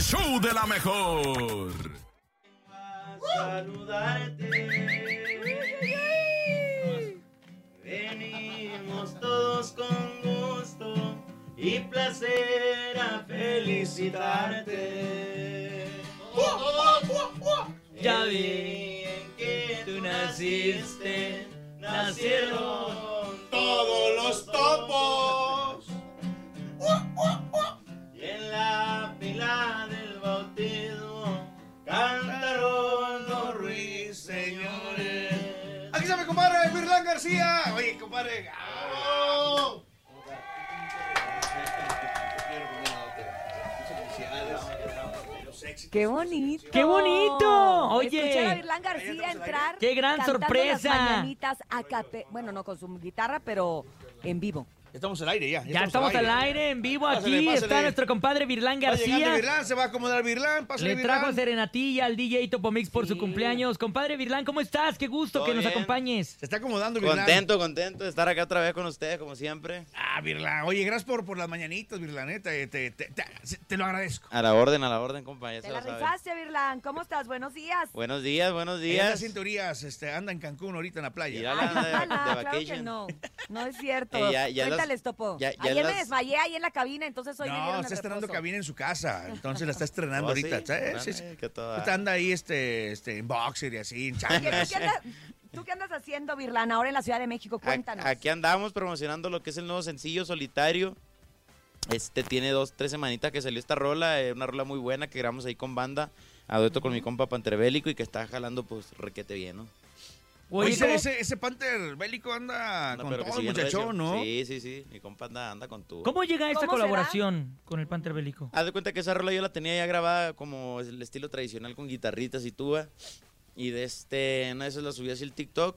show de la mejor. saludarte. Venimos todos con gusto y placer a felicitarte. Ya vi en que tú naciste, nacieron todos los topos. García. Oye, compadre. ¡Qué bonito! ¡Qué bonito! Oye. Escuchar a Virlán García entrar. ¡Qué gran cantando sorpresa! Las mañanitas a cape- Bueno, no con su guitarra, pero en vivo. Estamos al aire, ya. Ya estamos al aire, en vivo Pásale, aquí. pásale. Está nuestro compadre Virlán García. Virlán, se va a acomodar Virlán. Pásale, Le trajo Virlán. serenatilla al DJ Topomix por su cumpleaños. Compadre Virlán, ¿cómo estás? Qué gusto Todo que nos bien. acompañes. Se está acomodando Virlán. Contento, contento de estar acá otra vez con ustedes, como siempre. Ah, Virlán. Oye, gracias por, por las mañanitas, Virlán. eh, Te, te, te, te- te lo agradezco. A la orden, a la orden, compañero. Te la rifaste, Virlán. ¿Cómo estás? Buenos días. Buenos días, buenos días. sin teorías, este, anda en Cancún ahorita en la playa. Ay, anda de- no, de claro que no. No es cierto. Eh, ya- ya las- Cuéntales, Topo. ya- ya Ayer me las- desmayé ahí en la cabina, entonces hoy me No, está estrenando cabina en su casa. Entonces la está estrenando Oh, ahorita. sí. Sí, sí. Que toda- Ahorita anda ahí este, este, en boxer y así, en Oye, ¿tú chanclas. Tú qué andas haciendo, Virlán, ahora en la Ciudad de México? A- Cuéntanos. Aquí andamos promocionando lo que es el nuevo sencillo solitario. Este tiene dos, tres semanitas que salió esta rola, eh, una rola muy buena que grabamos ahí con banda, a dueto con mi compa Panterbélico y que está jalando pues requete bien, ¿no? Oye, Oye, ese, ¿cómo- ese, Panther bélico anda Anda, con todo, sí, bien muchachón. ¿no? Sí, sí, sí, mi compa anda, anda con tu... ¿Cómo llega esta ¿Cómo colaboración con el Panther Bélico? Haz de cuenta que esa rola yo la tenía ya grabada como el estilo tradicional con guitarritas y tuba. Y de este, una de esas la subí así el TikTok.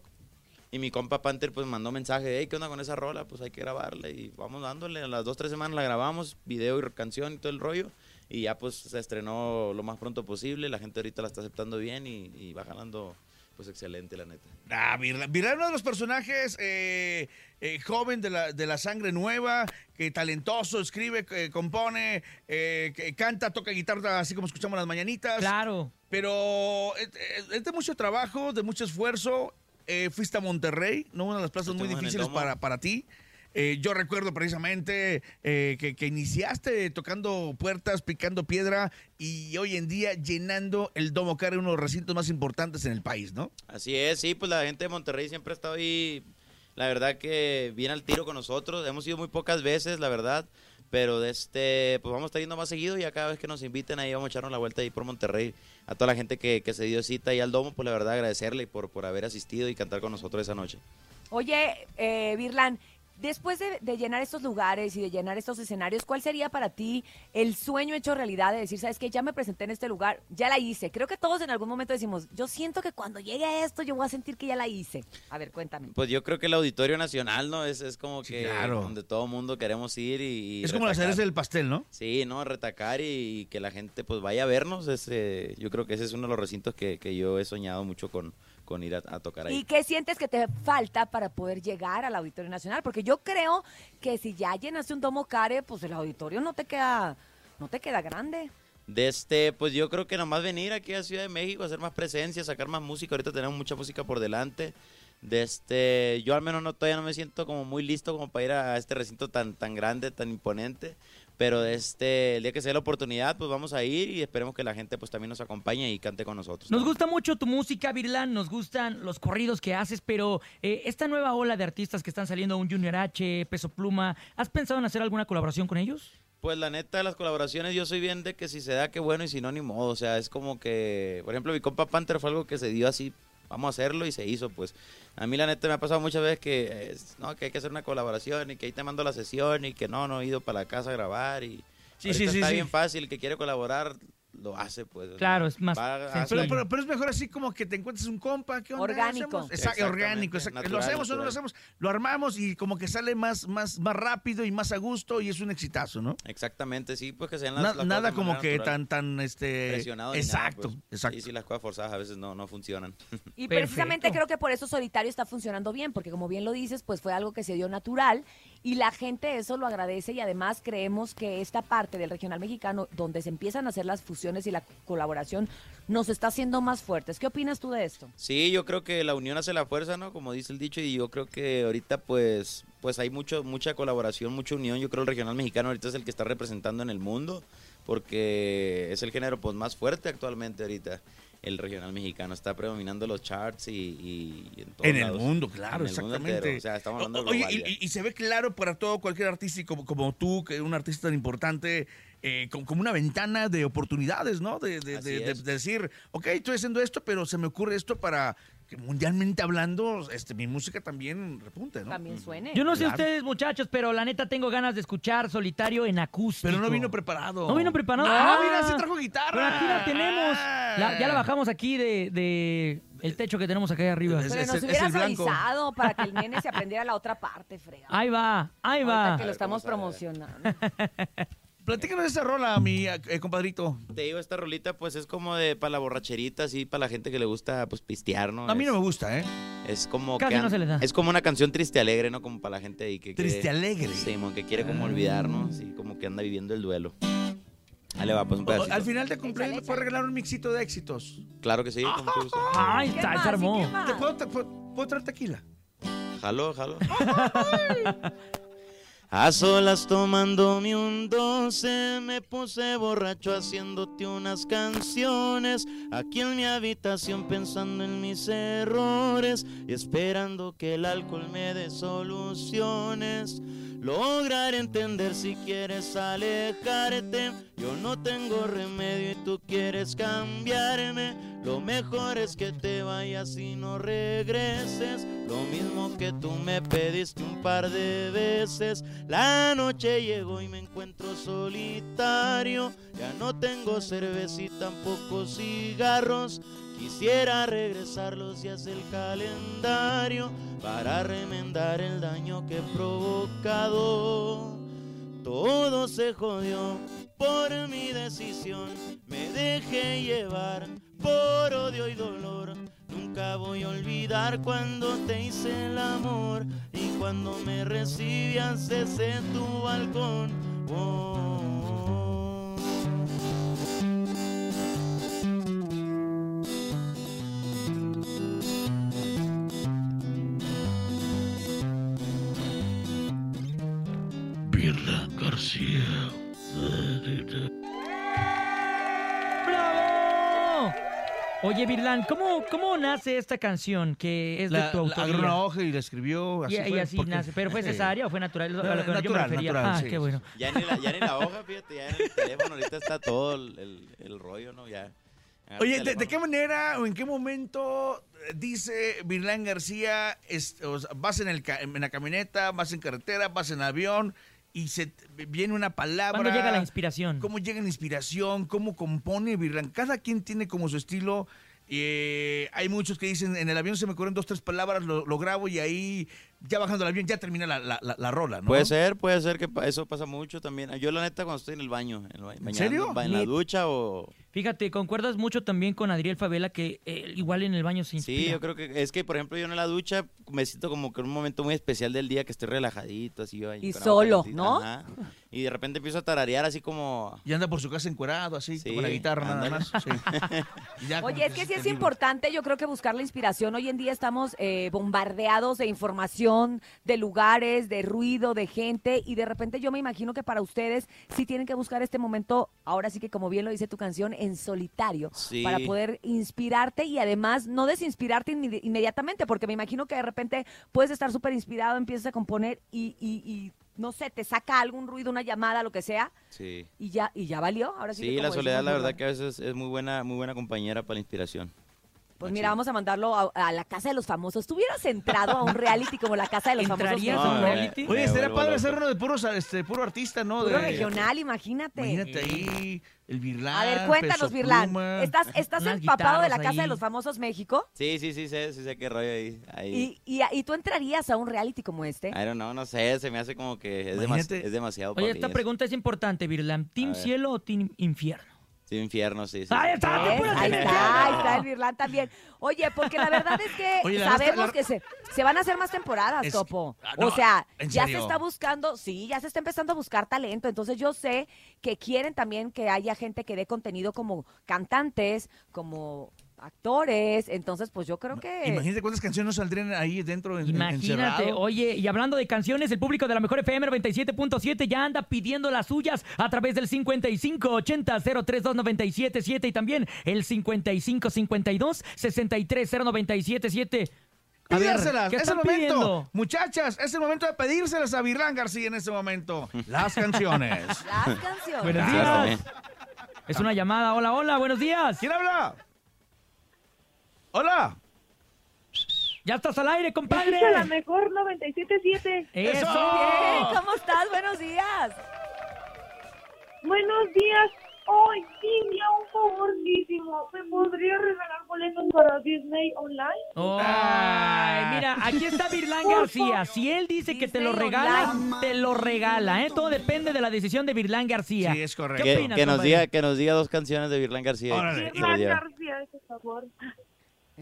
Y mi compa Panther pues mandó mensaje hey, ¿qué onda con esa rola? Pues hay que grabarla. Y vamos dándole, a las dos, tres semanas la grabamos, video y canción y todo el rollo. Y ya pues se estrenó lo más pronto posible. La gente ahorita la está aceptando bien y, y va jalando pues excelente, la neta. Ah, Virlán. Virlán, uno de los personajes eh, eh, joven de la, de la sangre nueva, que talentoso, escribe, eh, compone, eh, que canta, toca guitarra, así como escuchamos las mañanitas. Claro. Pero es, es de mucho trabajo, de mucho esfuerzo. Eh, fuiste a Monterrey, ¿no? Una de las plazas muy difíciles para, para ti. Eh, yo recuerdo precisamente eh, que, que iniciaste tocando puertas, picando piedra y hoy en día llenando el Domo Care, uno de los recintos más importantes en el país, ¿no? Así es, sí, pues la gente de Monterrey siempre ha estado ahí, la verdad que viene al tiro con nosotros, hemos ido muy pocas veces, la verdad, pero de este, pues vamos a estar yendo más seguido y a cada vez que nos inviten ahí vamos a echarnos la vuelta ahí por Monterrey, a toda la gente que, que se dio cita ahí al domo, pues la verdad agradecerle por, por haber asistido y cantar con nosotros esa noche. Oye, eh, Virlán, después de, de llenar estos lugares y de llenar estos escenarios, ¿cuál sería para ti el sueño hecho realidad de decir, sabes que ya me presenté en este lugar, ya la hice? Creo que todos en algún momento decimos, yo siento que cuando llegue a esto yo voy a sentir que ya la hice. A ver, cuéntame. Pues yo creo que el Auditorio Nacional, ¿no? Es, es como Sí, que claro. donde todo mundo queremos ir y... y es como la cereza del pastel, ¿no? Sí, no, retacar y, que la gente pues vaya a vernos. Es, eh, yo creo que ese es uno de los recintos que, que yo he soñado mucho con, con ir a, a tocar ahí. ¿Y qué sientes que te falta para poder llegar al Auditorio Nacional? Porque yo creo que si ya llenaste un domo care, pues el auditorio no te queda, no te queda grande. De este, pues yo creo que nomás venir aquí a Ciudad de México, hacer más presencia, sacar más música. Ahorita tenemos mucha música por delante. De este, yo al menos no todavía no me siento como muy listo como para ir a este recinto tan tan grande, tan imponente. Pero este, el día que se dé la oportunidad, pues vamos a ir y esperemos que la gente pues también nos acompañe y cante con nosotros. Nos también. gusta mucho tu música, Virlán, nos gustan los corridos que haces, pero eh, esta nueva ola de artistas que están saliendo, un Junior H, Peso Pluma, ¿has pensado en hacer alguna colaboración con ellos? Pues la neta, las colaboraciones, yo soy bien de que si se da, qué bueno, y si no, ni modo. O sea, es como que, por ejemplo, mi compa Panther fue algo que se dio así, vamos a hacerlo y se hizo, pues. A mí la neta me ha pasado muchas veces que, no, que hay que hacer una colaboración y que ahí te mando la sesión y que no, no he ido para la casa a grabar y... Sí, sí, sí, Está sí. bien fácil, que quiere colaborar lo hace, pues. Claro, es más Va, Pero, pero, pero es mejor así como que te encuentres un compa. ¿qué onda? Orgánico. Exacto, Exactamente, orgánico. exacto. natural, lo hacemos o no lo hacemos. Lo armamos y como que sale más, más, más rápido y más a gusto y es un exitazo, ¿no? Exactamente, sí, pues que sean las, Na- las nada como que natural. tan, tan, este... Presionado ni nada, Exacto, pues. exacto. Y si las cosas forzadas a veces no, no funcionan. Y Perfecto. precisamente creo que por eso Solitario está funcionando bien, porque como bien lo dices, pues fue algo que se dio natural y la gente eso lo agradece y además creemos que esta parte del regional mexicano donde se empiezan a hacer las fusiones y la colaboración nos está haciendo más fuertes. ¿Qué opinas tú de esto? Sí, yo creo que la unión hace la fuerza, ¿no? Como dice el dicho, y yo creo que ahorita pues pues hay mucho mucha colaboración, mucha unión. Yo creo el regional mexicano ahorita es el que está representando en el mundo porque es el género pues más fuerte actualmente ahorita. El regional mexicano está predominando los charts y, y- y en todos En el lados. mundo, claro, En el mundo exactamente. entero. O sea, estamos hablando O- Oye, global y, y- se ve claro para todo cualquier artista como, como tú, que es un artista tan importante, eh, como, como una ventana de oportunidades, ¿no? De, de- Así de- de- es. de decir, ok, estoy haciendo esto, pero se me ocurre esto para que mundialmente hablando, este, mi música también repunte, ¿no? También suene. Yo no sé ustedes, muchachos, pero la neta tengo ganas de escuchar solitario en acústico. Pero no vino preparado. No vino preparado. Ah, Ah, mira, sí trajo guitarra. Pero aquí la tenemos. Ah. La- ya la bajamos aquí de, de el techo que tenemos acá arriba. Pero es nos es hubieras avisado para que el nene se aprendiera la otra parte, frega. Ahí va, ahí Ahorita va. que lo estamos promocionando. Platícanos de esa rola, mi eh, compadrito. Te digo, esta rolita pues es como de para la borracherita, así para la gente que le gusta pues pistear, ¿no? A mí es, no me gusta, ¿eh? es como Casi que no se le da. es como una canción triste alegre, ¿no? Como para la gente ahí que Triste quiere- alegre. Sí, mon, que quiere como olvidar, ¿no? Así como que anda viviendo el duelo. Ahí le va, pues un pedacito. Al final de cumpleaños me puedes regalar un mixito de éxitos. Claro que sí, con mucho gusto. Ay, ¿Qué está, más? se ¿Y armó. más? ¿Te puedo, te puedo- puedo traer tequila? Jalo, jalo. A solas tomándome un doce, me puse borracho haciéndote unas canciones. Aquí en mi habitación pensando en mis errores y esperando que el alcohol me dé soluciones. Lograr entender si quieres alejarte. Yo no tengo remedio y tú quieres cambiarme. Lo mejor es que te vayas y no regreses. Lo mismo que tú me pediste un par de veces. La noche llegó y me encuentro solitario. Ya no tengo cerveza y tampoco cigarros. Quisiera regresar los días del calendario para remendar el daño que he provocado. Todo se jodió por mi decisión. Me dejé llevar por odio y dolor. Nunca voy a olvidar cuando te hice el amor y cuando me recibías desde tu balcón. Oh. ¡Bravo! Oye, Virlan, ¿cómo, ¿cómo nace esta canción que es de La, tu la agarró autoría? una hoja y la escribió. Así y, así porque- nace. ¿Pero fue cesárea o fue natural? A lo que yo me Natural, refería. natural, ah, sí. qué bueno. Ya ni, la, ya ni la hoja, fíjate, ya en el teléfono ahorita está todo el, el- el rollo, ¿no? Ya. Oye, ¿de, de qué manera o en qué momento eh, dice Virlán García, es- o sea, vas en, el, en la camioneta, vas en carretera, vas en avión y se viene una palabra? ¿Cuándo llega la inspiración? ¿Cómo llega la inspiración? ¿Cómo compone Virlán? Cada quien tiene como su estilo. eh, hay muchos que dicen, en el avión se me ocurren dos, tres palabras, lo, lo grabo y ahí, ya bajando el avión, ya termina la, la- la- la rola, ¿no? Puede ser, puede ser que eso pasa mucho también. Yo la neta cuando estoy en el baño, en, el ba- bañando, serio? ba- en la ducha o... Fíjate, concuerdas mucho también con Adriel Favela que eh, igual en el baño se inspira. Sí, yo creo que es que, por ejemplo, yo en la ducha me siento como que en un momento muy especial del día que estoy relajadito, así yo ahí. Y solo, ¿no? ajá. Y de repente empiezo a tararear así como... Y anda por su casa encuerado, así, Sí, con la guitarra nada más. sí. Ya Oye, es que se sí es importante, yo creo que buscar la inspiración. Hoy en día estamos eh, bombardeados de información, de lugares, de ruido, de gente, y de repente yo me imagino que para ustedes sí tienen que buscar este momento, ahora sí que como bien lo dice tu canción, en solitario, Sí. para poder inspirarte y además no desinspirarte inmedi- inmediatamente, porque me imagino que de repente puedes estar súper inspirado, empiezas a componer y, y- y, no sé, te saca algún ruido, una llamada, lo que sea, Sí, y ya, y ya valió. Ahora sí, la soledad decimos, la verdad bueno. que a veces es muy buena, muy buena compañera para la inspiración. Pues mira, vamos a mandarlo a, a la casa de los famosos. ¿Tú hubieras entrado a un reality como la casa de los famosos? ¿Entrarías México? a un No, reality? Oye, estaría padre hacer uno de puros, este, puro artista, ¿no? Puro de, regional, imagínate. Imagínate ahí, el Virlán. A ver, cuéntanos, Peso Virlán. Pluma. ¿Estás, estás Unas empapado de la guitarras casa de ahí. los famosos México? Sí, sí, sí, sé, sí sé qué rollo ahí. ahí. Y, y, y tú entrarías a un reality como este. I don't know, no sé, se me hace como que es, demas- Imagínate. es demasiado Oye, para esta eso. pregunta es importante, Virlan. ¿Team ver. cielo o team infierno? Sí, infierno, sí. sí, Ahí está. Ahí está, ahí está el Virlán también. Oye, porque la verdad es que Oye, sabemos la- que se, se van a hacer más temporadas, Es- Topo. Ah, o sea, ¿en ya se está buscando, sí, ya se está empezando a buscar talento. Entonces yo sé que quieren también que haya gente que dé contenido como cantantes, como actores. Entonces, pues yo creo que... Imagínate cuántas canciones saldrían ahí dentro en, Imagínate, encerrado. oye, y hablando de canciones, el público de la mejor FM 97.7 ya anda pidiendo las suyas a través del 5580-032-977 y también el 5552-630977. A ver, Pídérselas, ¿qué es el están momento. pidiendo? Muchachas, es el momento de pedírselas a Virlán García en este momento. Las canciones. Las canciones. Buenos días. Es una llamada. Hola, hola, buenos días. ¿Quién habla? Hola. Ya estás al aire, compadre. Escucha la mejor 97.7. Eso. Bien, ¿cómo estás? Buenos días. Buenos días. Hoy dime un favorcísimo. ¿Me podría regalar boletos para Disney Online? Ay, mira, aquí está Virlán García. Si él dice que te lo regala, Online. te lo regala, ¿eh? Todo depende de la decisión de Virlán García. Sí, es correcto. ¿Qué Que, opinas, que nos diga, que nos diga dos canciones de Virlán García. Lleve. García, ese favor.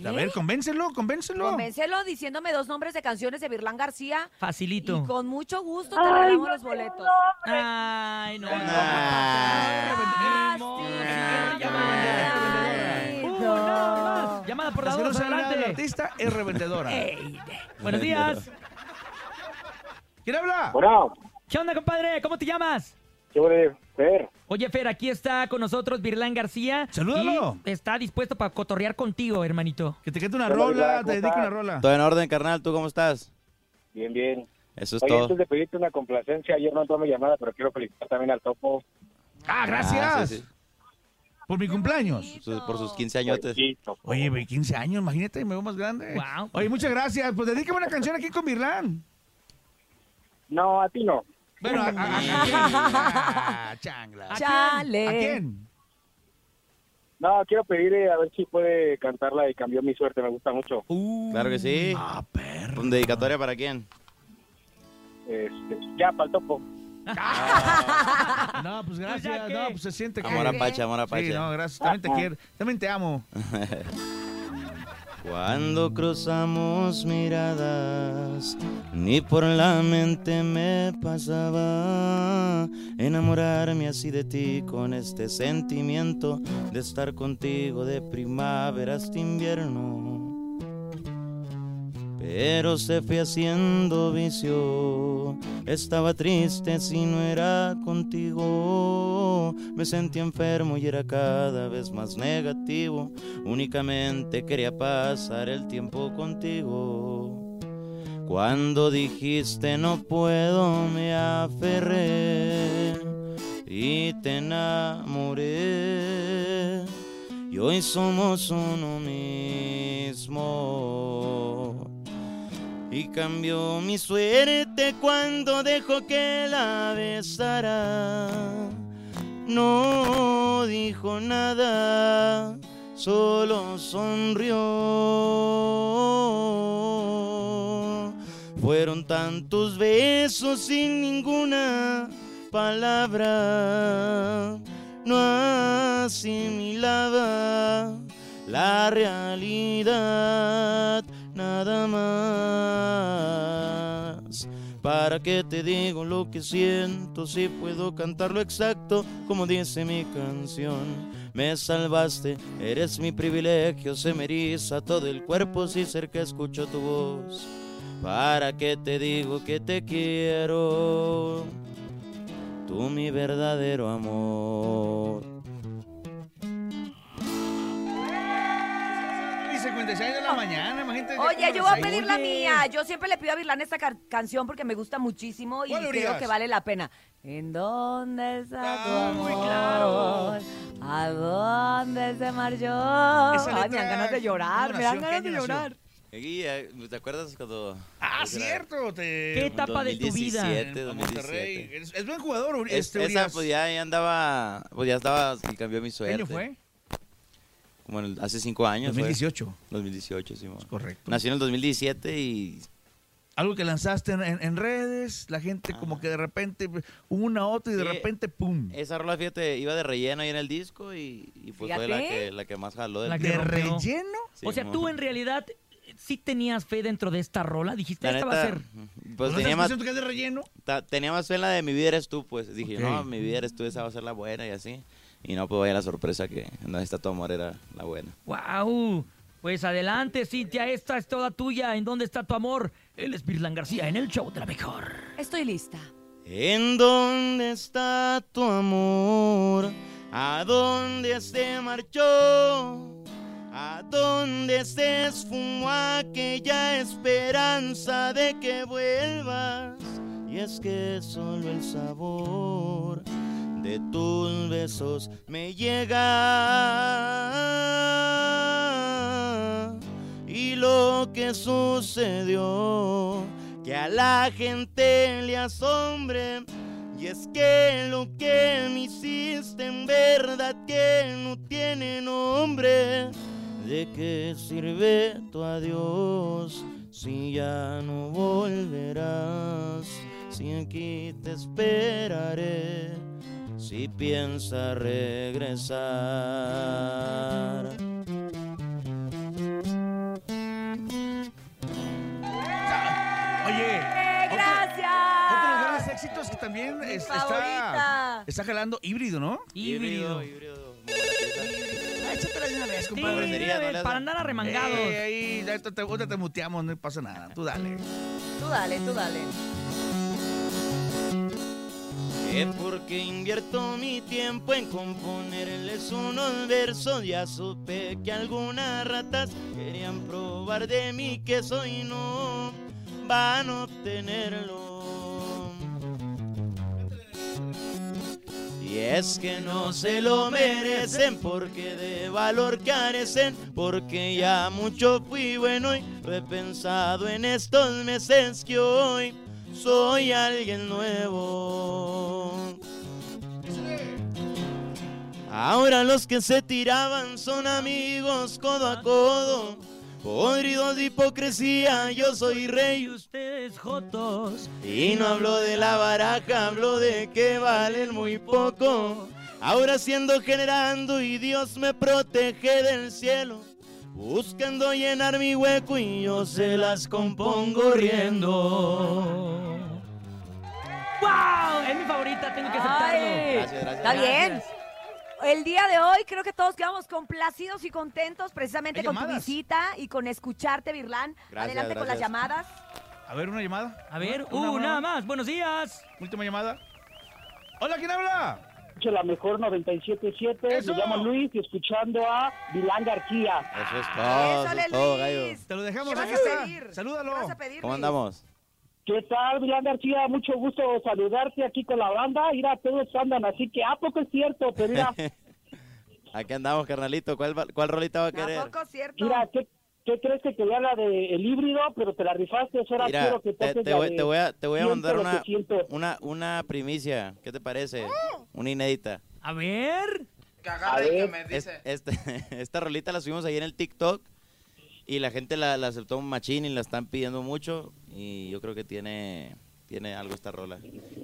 A ver, convéncelo, convéncelo. Convéncelo diciéndome dos nombres de canciones de Virlán García. Facilito. Y con mucho gusto te regalamos los boletos. Ay, no. Ah. Llamada. Por no dos, adelante. artista es revendedora. Buenos días. ¿Quién habla? Bueno, ¿Qué onda, compadre? ¿Cómo te llamas? Oye, Fer, aquí está con nosotros Virlán García. Salúdalo. Y está dispuesto para cotorrear contigo, hermanito. Que te cante una Hola, rola, te ¿cómo dedique una rola. Todo en orden, carnal. ¿Tú cómo estás? Bien, bien. Eso es Oye, todo. antes de pedirte una complacencia, ayer no entró mi llamada, pero quiero felicitar también al Topo. Ah, gracias. Ah, sí, sí. Por mi cumpleaños. Su- por sus 15 añotes. Sí, Topo. Oye, güey, 15 años, imagínate, me veo más grande. Guau. Oye, muchas gracias. Pues dedícame una canción aquí con Virlán. No, a ti no. Bueno, a, a- a- ¿a quién? Ah, changla. Chale. ¿A quién? No, quiero pedirle a ver si puede cantarla y cambió mi suerte, me gusta mucho. Claro que sí. Ah, perro. ¿Un dedicatoria para quién? Este, ya, para el Topo. No, pues gracias. No, pues se siente que... Amor a Pacha, amor a Sí, no, gracias. También te quiero. También te amo. Cuando cruzamos miradas, ni por la mente me pasaba enamorarme así de ti con este sentimiento de estar contigo de primavera hasta invierno. Pero se fue haciendo vicio, estaba triste si no era contigo. Me sentí enfermo y era cada vez más negativo. Únicamente quería pasar el tiempo contigo. Cuando dijiste no puedo, me aferré y te enamoré. Y hoy somos uno mismo. Y cambió mi suerte cuando dejó que la besara. No dijo nada, solo sonrió. Fueron tantos besos sin ninguna palabra. No asimilaba la realidad, nada más. ¿Para qué te digo lo que siento si puedo cantarlo exacto como dice mi canción? Me salvaste, eres mi privilegio, se me eriza todo el cuerpo si cerca escucho tu voz. ¿Para qué te digo que te quiero? Tú mi verdadero amor. 56 de la mañana, imagínate. Oye, yo voy a pedir la mía. Yo siempre le pido a Virlán esta car- canción porque me gusta muchísimo y ¿Cuál creo Urias? que vale la pena. ¿En dónde está tu Ah, amor? muy claro. ¿A dónde se marchó? Ay, me dan ganas de llorar, ¿cuándo me dan ganas ¿Qué de llorar. Guilla, ¿te acuerdas cuando... Ah, cierto. Te... ¿Qué etapa de tu vida? 2017, En 2017. Monterrey. Es, es buen jugador, Uri- Es- este esa Urias. pues ya, ya andaba, pues ya estaba y cambió mi ¿Qué suerte. año fue? Como en el- hace cinco años. fue. 2018. 2018, sí. Correcto. Nació en el 2017 y Algo que lanzaste en, en- en redes, la gente como que de repente una otra y de Sí. repente ¡pum! Esa rola, fíjate, iba de relleno ahí en el disco y, y pues fue la que, la que más jaló del La que ¿De relleno? Sí, o sea, tú en realidad sí tenías fe dentro de esta rola. Dijiste, La esta va a ser. pues ¿No tenía más, diciendo que es de relleno? ta- tenía más fe en la de Mi vida eres tú, pues. Dije, no, Mi vida eres tú, esa va a ser la buena y así. Y no, pues vaya la sorpresa que en donde está tu amor era la buena. ¡Wow! Pues adelante, Cintia, esta es toda tuya. ¿En dónde está tu amor? Él es Virlan García en el show de la mejor. Estoy lista. ¿En dónde está tu amor? ¿A dónde se marchó? ¿A dónde se esfumó aquella esperanza de que vuelvas? Y es que solo el sabor de tus besos me llega. Y lo que sucedió, que a la gente le asombre. Y es que lo que me hiciste en verdad que no tiene nombre. ¿De qué sirve tu adiós si ya no volverás? Si aquí te esperaré, si piensas regresar. Oye, ¡Eh, otro- gracias! otro de los grandes éxitos que también es- está, está jalando híbrido, ¿no? Híbrido. híbrido. Pieza. Échatela de una vez, compadre. no para andar arremangados. Eh, ahí, ya te, te- ahorita te muteamos, no pasa nada. Tú dale. Tú dale, tú dale. Que porque invierto mi tiempo en componerles unos versos, ya supe que algunas ratas querían probar de mí que soy no van a obtenerlo. Y es que no se lo merecen porque de valor carecen, porque ya mucho fui bueno y he pensado en estos meses que hoy soy alguien nuevo. Ahora los que se tiraban son amigos codo a codo, podridos de hipocresía, yo soy Y rey. ustedes, Jotos. Y no hablo de la baraja, hablo de que valen muy poco. Ahora siendo generando y Dios me protege del cielo. Buscando llenar mi hueco y yo se las compongo riendo. ¡Wow! Es mi favorita, tengo que aceptarlo. Ay, Gracias, gracias. Está bien. Gracias. El día de hoy creo que todos quedamos complacidos y contentos precisamente con tu visita y con escucharte, Virlán. Gracias, Adelante con las llamadas. A ver, una llamada. A ver, Una, una, nada una. más. Buenos días. Última llamada. Hola, ¿quién habla? escucho la mejor 97.7. ¡Eso! Me llamo Luis y escuchando a Vilán García. Eso es todo, eso es todo, gallo. Luis. Te lo dejamos, ¿Qué vas a pedir? Salúdalo. ¿Qué vas a pedir, ¿Cómo Luis? andamos? ¿Qué tal, Vilán García? Mucho gusto saludarte aquí con la banda. Mira, todos andan así que, ¿a poco es cierto? Pero mira, Aquí andamos, carnalito. ¿Cuál, va- cuál rolita va a querer? Tampoco es cierto. mira, ¿qué, qué crees que quería la de el híbrido? Pero te la rifaste. Ahora Mira, quiero que te, te voy, de te voy a, te voy a mandar una, una, una primicia. ¿Qué te parece? Una inédita. A ver. Que A agarre y que me Es- dice. este, esta rolita la subimos ahí en el TikTok y la gente la, la aceptó un machín y la están pidiendo mucho y yo creo que tiene, tiene algo esta rola.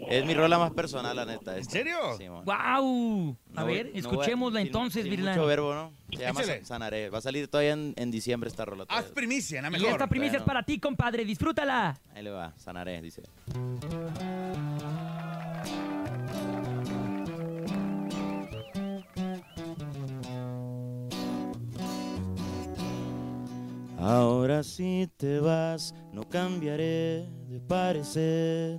Es mi rola más personal, la neta. esta. serio? Sí. ¡Wow! A No voy- ver, no a- escuchémosla sin- entonces, Virlan. Mucho verbo, ¿no? Se llama Échale. Sa- Sanaré. Va a salir todavía en, en diciembre esta rola. Haz primicia, nada Y mejor. esta primicia es Bueno. para ti, compadre. Disfrútala. Ahí le va, Sanaré, dice. Ahora si te vas, no cambiaré de parecer.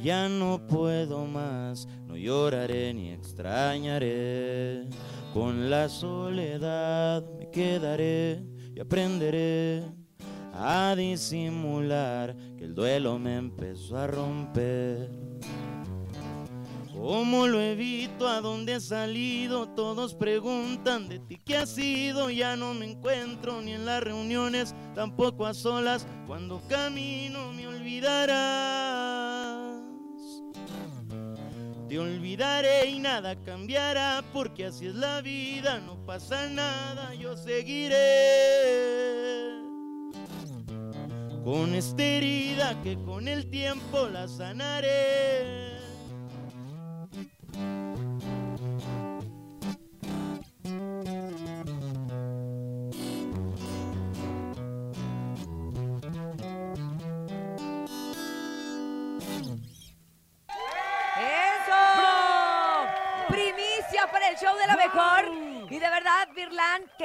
Ya no puedo más, no lloraré ni extrañaré. Con la soledad me quedaré y aprenderé a disimular que el duelo me empezó a romper. ¿Cómo lo evito? ¿A dónde he salido? Todos preguntan de ti qué ha sido. Ya no me encuentro ni en las reuniones, tampoco a solas. Cuando camino me olvidarás. Te olvidaré y nada cambiará porque así es la vida, no pasa nada, yo seguiré. con esta herida que con el tiempo la sanaré.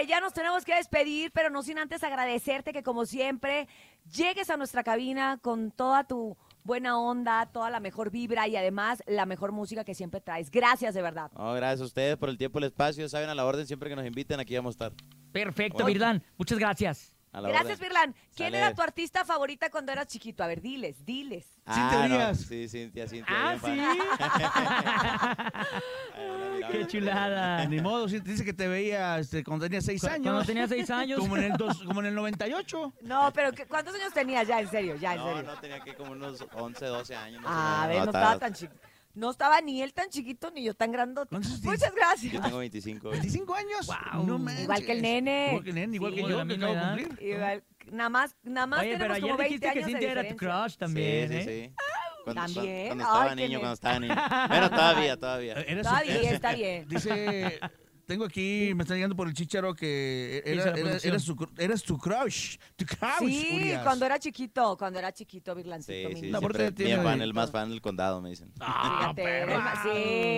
Que ya nos tenemos que despedir, pero no sin antes agradecerte que como siempre llegues a nuestra cabina con toda tu buena onda, toda la mejor vibra y además la mejor música que siempre traes. Gracias de verdad. No, gracias a ustedes por el tiempo y el espacio. Saben, a la orden siempre que nos inviten, aquí vamos a estar. Perfecto, Oye. Virlan. Muchas gracias. Gracias. Virlan. ¿Quién Sale. era tu artista favorita cuando eras chiquito? A ver, diles, diles. Cintia Ah, no, Díaz. Sí, Cintia, Cintia. Ah, bien sí. Qué chulada. Ni modo, sí, dice que te veía este, cuando tenía seis Cu- años. Cuando tenía seis años. Como en el, dos- como en el 98. No, pero ¿qué- ¿cuántos años tenías ya? En serio, ya, en No, serio. no, tenía que como unos 11, 12 años. más o Ah, a ver, no estaba- estaba tan chiquito. No estaba ni él tan chiquito ni yo tan grandote. Muchas gracias. Yo tengo 25. güey. ¿25 años? Guau. No manches. Igual que el nene. Igual que el nene, igual Sí, que yo, que acabo de edad. cumplir. Igual, nada más, nada más Oye, pero como ayer 20 dijiste que Cintia era tu crush también, sí, ¿eh? sí, sí. Cuando, También. Cuando estaba Ay, niño, cuando estaba niño. Bueno, todavía, todavía. Eres bien, está bien. Dice, tengo aquí, me están llegando por el chicharo que era, era- su, eras tu crush. Tu crush, Sí, Urias. cuando era chiquito, cuando era chiquito, Virlancito. Sí, mi sí, siempre tiene- bien fan, el más fan del condado, me dicen. Ah, Fíjate, era sí,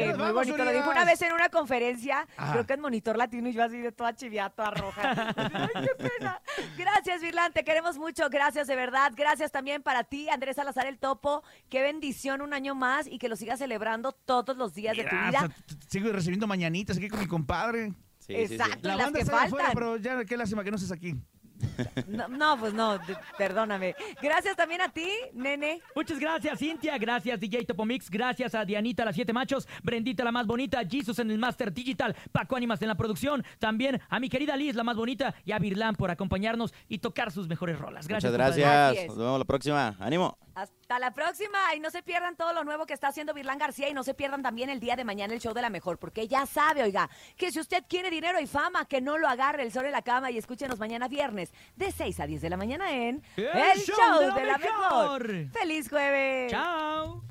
muy vamos, bonito. Lo dijo una vez en una conferencia, Ajá. creo que en Monitor Latino, y yo así de toda chiviada, toda roja. Ay, qué pena. Gracias, Virlan, te queremos mucho. Gracias, de verdad. Gracias también para ti, Andrés Salazar el Topo. Qué bendición un año más y que lo sigas celebrando todos los días de tu vida. o sea, sigo recibiendo mañanitas aquí con mi compadre. Sí, sí, sí. Exacto. La las banda que está allá afuera, pero ya qué lástima que no estés aquí. No, no, pues no, perdóname. Gracias también a ti, nene. Muchas gracias, Cintia. Gracias, DJ Topomix. Gracias a Dianita, las siete machos. Brendita, la más bonita. Jesus en el Master Digital. Paco Ánimas en la producción. También a mi querida Liz, la más bonita. Y a Virlán por acompañarnos y tocar sus mejores rolas. Gracias. Muchas gracias. Nos vemos la próxima. ¡Ánimo! Hasta la próxima y no se pierdan todo lo nuevo que está haciendo Virlán García y no se pierdan también el día de mañana el show de la mejor, porque ya sabe, oiga, que si usted quiere dinero y fama, que no lo agarre el sol en la cama y escúchenos mañana viernes de 6 a 10 de la mañana en El Show de la Mejor. ¡Feliz jueves! Chao.